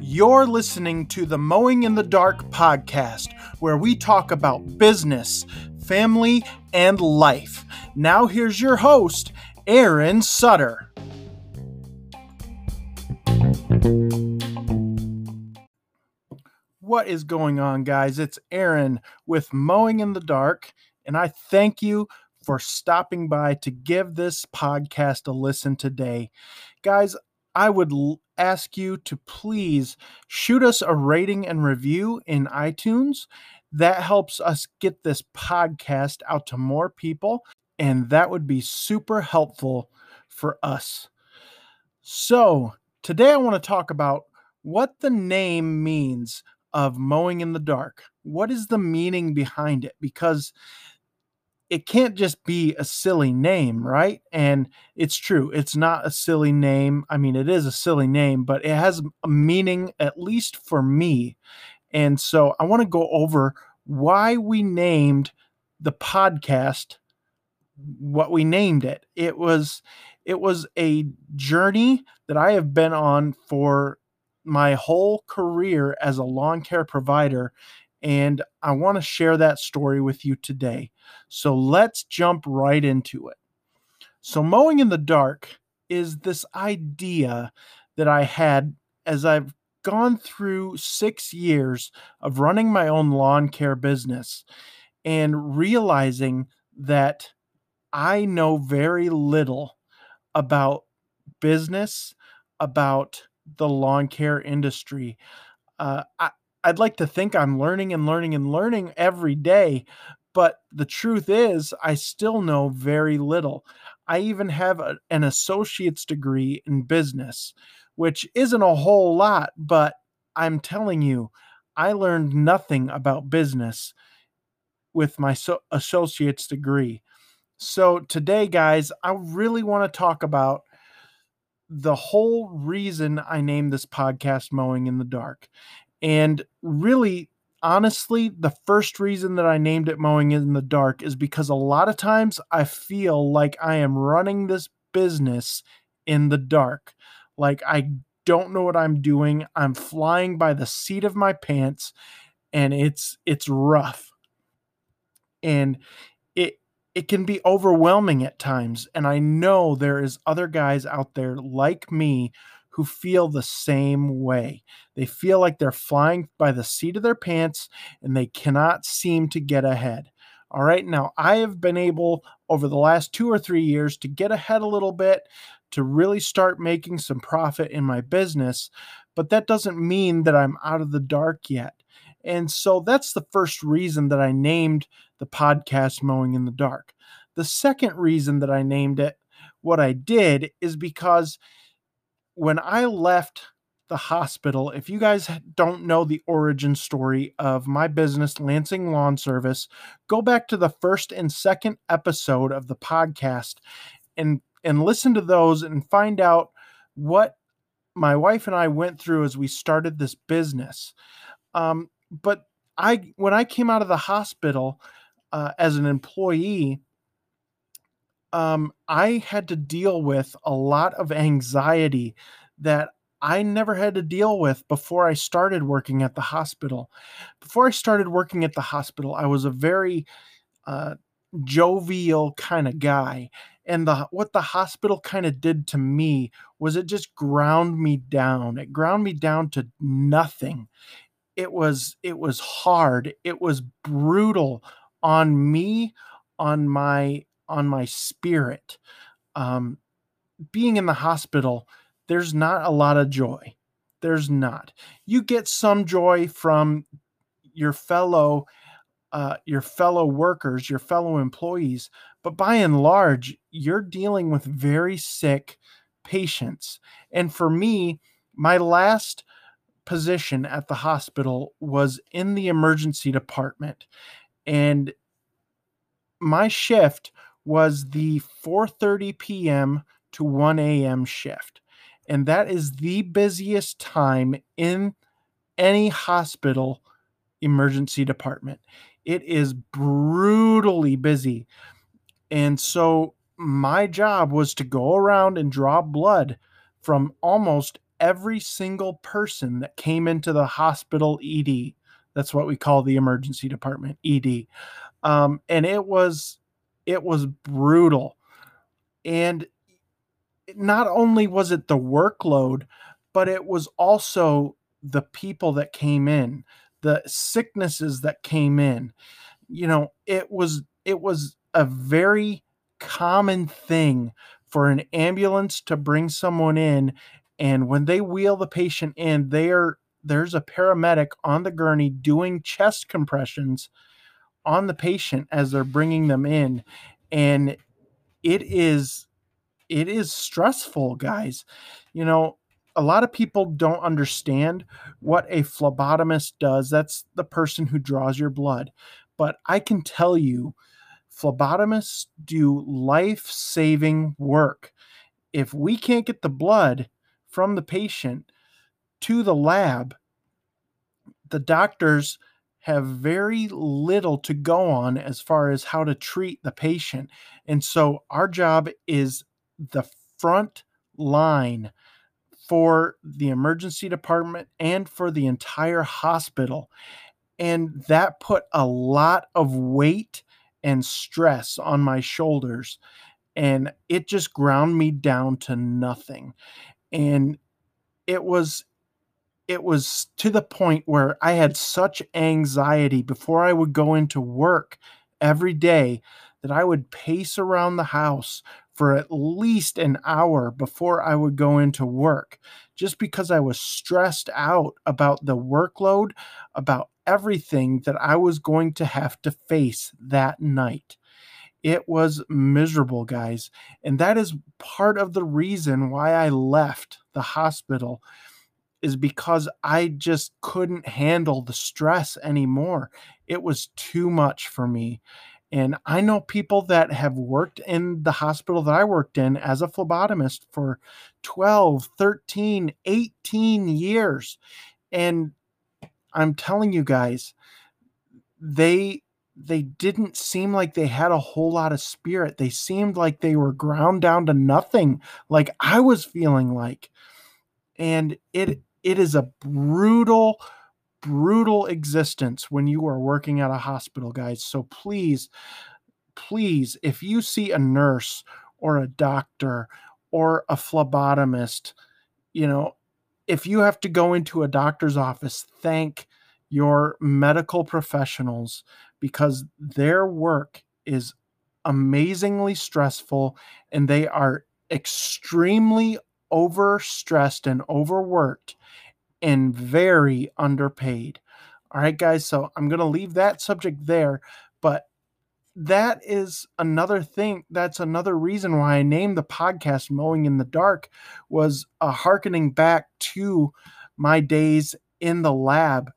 You're listening to the Mowing in the Dark podcast, where we talk about business, family, and life. Now, here's your host, Aaron Sutter. What is going on, guys? It's Aaron with Mowing in the Dark, and I thank you for stopping by to give this podcast a listen today. Guys, I would ask you to please shoot us a rating and review in iTunes. That helps us get this podcast out to more people, and that would be super helpful for us. So, today I want to talk about what the name means of mowing in the dark. What is the meaning behind it? Because it can't just be a silly name, right? And it's true, it's not a silly name. I mean, it is a silly name, but it has a meaning, at least for me. And so I want to go over why we named the podcast what we named it. It was it was a journey that I have been on for my whole career as a lawn care provider and I want to share that story with you today. So let's jump right into it. So, mowing in the dark is this idea that I had as I've gone through six years of running my own lawn care business and realizing that I know very little about business, about the lawn care industry. Uh, I, I'd like to think I'm learning and learning and learning every day, but the truth is, I still know very little. I even have a, an associate's degree in business, which isn't a whole lot, but I'm telling you, I learned nothing about business with my so- associate's degree. So, today, guys, I really want to talk about the whole reason I named this podcast Mowing in the Dark. And really, honestly, the first reason that I named it Mowing in the Dark is because a lot of times I feel like I am running this business in the dark. Like I don't know what I'm doing. I'm flying by the seat of my pants and it's it's rough. And it it can be overwhelming at times and I know there is other guys out there like me who feel the same way. They feel like they're flying by the seat of their pants and they cannot seem to get ahead. All right, now I have been able over the last two or three years to get ahead a little bit, to really start making some profit in my business, but that doesn't mean that I'm out of the dark yet. And so that's the first reason that I named the podcast Mowing in the Dark. The second reason that I named it what I did is because when I left the hospital, if you guys don't know the origin story of my business, Lansing Lawn Service, go back to the first and second episode of the podcast and and listen to those and find out what my wife and I went through as we started this business. Um, but I, when I came out of the hospital uh, as an employee, um, I had to deal with a lot of anxiety that I never had to deal with before I started working at the hospital. Before I started working at the hospital, I was a very uh, jovial kind of guy. And the what the hospital kind of did to me was it just ground me down. It ground me down to nothing. It was it was hard. It was brutal on me, on my on my spirit. Um, being in the hospital, there's not a lot of joy. There's not. You get some joy from your fellow uh, your fellow workers, your fellow employees, but by and large, you're dealing with very sick patients. And for me, my last position at the hospital was in the emergency department. And my shift was the 4:30 p.m. to 1 a.m. shift. And that is the busiest time in any hospital emergency department. It is brutally busy. And so my job was to go around and draw blood from almost every single person that came into the hospital ED. That's what we call the emergency department, ED. Um, and it was it was brutal. And not only was it the workload, but it was also the people that came in, the sicknesses that came in. You know, it was it was a very common thing for an ambulance to bring someone in and when they wheel the patient in there there's a paramedic on the gurney doing chest compressions on the patient as they're bringing them in and it is it is stressful guys. You know a lot of people don't understand what a phlebotomist does. That's the person who draws your blood. But i can tell you phlebotomists do life saving work. If we can't get the blood from the patient to the lab, the doctors have very little to go on as far as how to treat the patient. And so our job is the front line for the emergency department and for the entire hospital. And that put a lot of weight and stress on my shoulders and it just ground me down to nothing and it was it was to the point where I had such anxiety before I would go into work every day that I would pace around the house for at least an hour before I would go into work just because I was stressed out about the workload, about everything that I was going to have to face that night. It was miserable, guys. And that is part of the reason why I left the hospital is because I just couldn't handle the stress anymore. It was too much for me. And I know people that have worked in the hospital that I worked in as a phlebotomist for 12, 13, 18 years. And I'm telling you guys, they they didn't seem like they had a whole lot of spirit. They seemed like they were ground down to nothing, like I was feeling like. And it it is a brutal, brutal existence when you are working at a hospital, guys. So please, please, if you see a nurse or a doctor or a phlebotomist, you know, if you have to go into a doctor's office, thank your medical professionals because their work is amazingly stressful and they are extremely overstressed and overworked and very underpaid. All right, guys. So I'm going to leave that subject there. But that is another thing that's another reason why i named the podcast mowing in the dark was uh, a harkening back to my days in the lab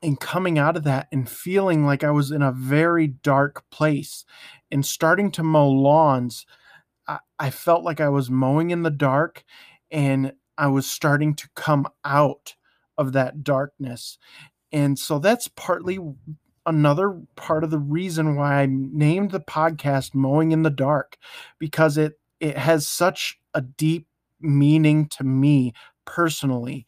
and coming out of that and feeling like i was in a very dark place and starting to mow lawns I, I felt like i was mowing in the dark and i was starting to come out of that darkness and so that's partly another part of the reason why I named the podcast Mowing in the Dark because it it has such a deep meaning to me personally.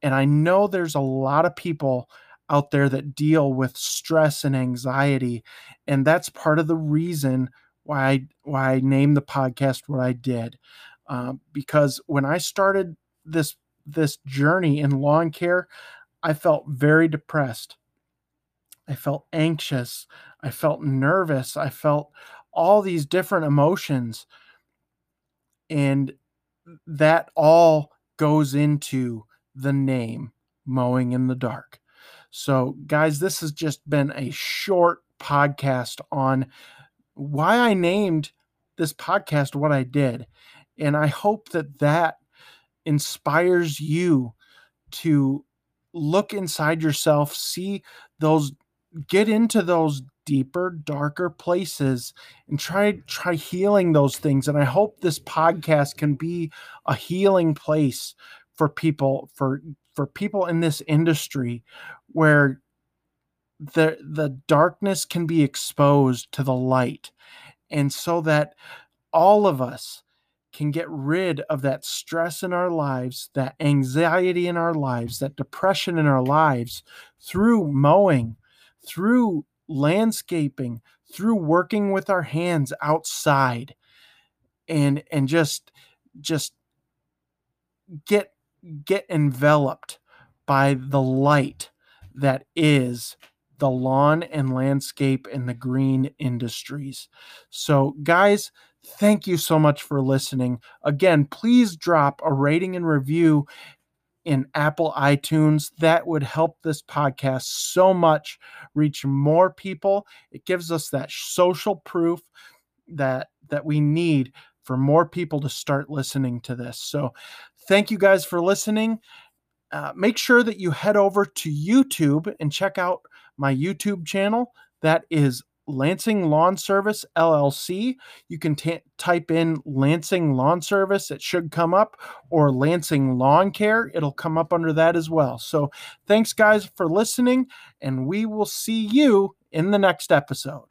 And I know there's a lot of people out there that deal with stress and anxiety and that's part of the reason why I why I named the podcast what I did. Uh, because when I started this this journey in lawn care, I felt very depressed. I felt anxious. I felt nervous. I felt all these different emotions. And that all goes into the name Mowing in the Dark. So, guys, this has just been a short podcast on why I named this podcast what I did. And I hope that that inspires you to look inside yourself, see those get into those deeper darker places and try try healing those things and i hope this podcast can be a healing place for people for for people in this industry where the the darkness can be exposed to the light. And so that all of us can get rid of that stress in our lives, that anxiety in our lives, that depression in our lives through mowing, through landscaping, through working with our hands outside and and just just get get enveloped by the light that is the lawn and landscape and the green industries. So, guys, thank you so much for listening. Again, please drop a rating and review in Apple iTunes. That would help this podcast so much reach more people. It gives us that social proof that that we need for more people to start listening to this. So, thank you guys for listening. Uh, make sure that you head over to YouTube and check out my YouTube channel. That is Lansing Lawn Service LLC. You can t- type in Lansing Lawn Service, it should come up, or Lansing Lawn Care, it'll come up under that as well. So, thanks, guys, for listening, and we will see you in the next episode.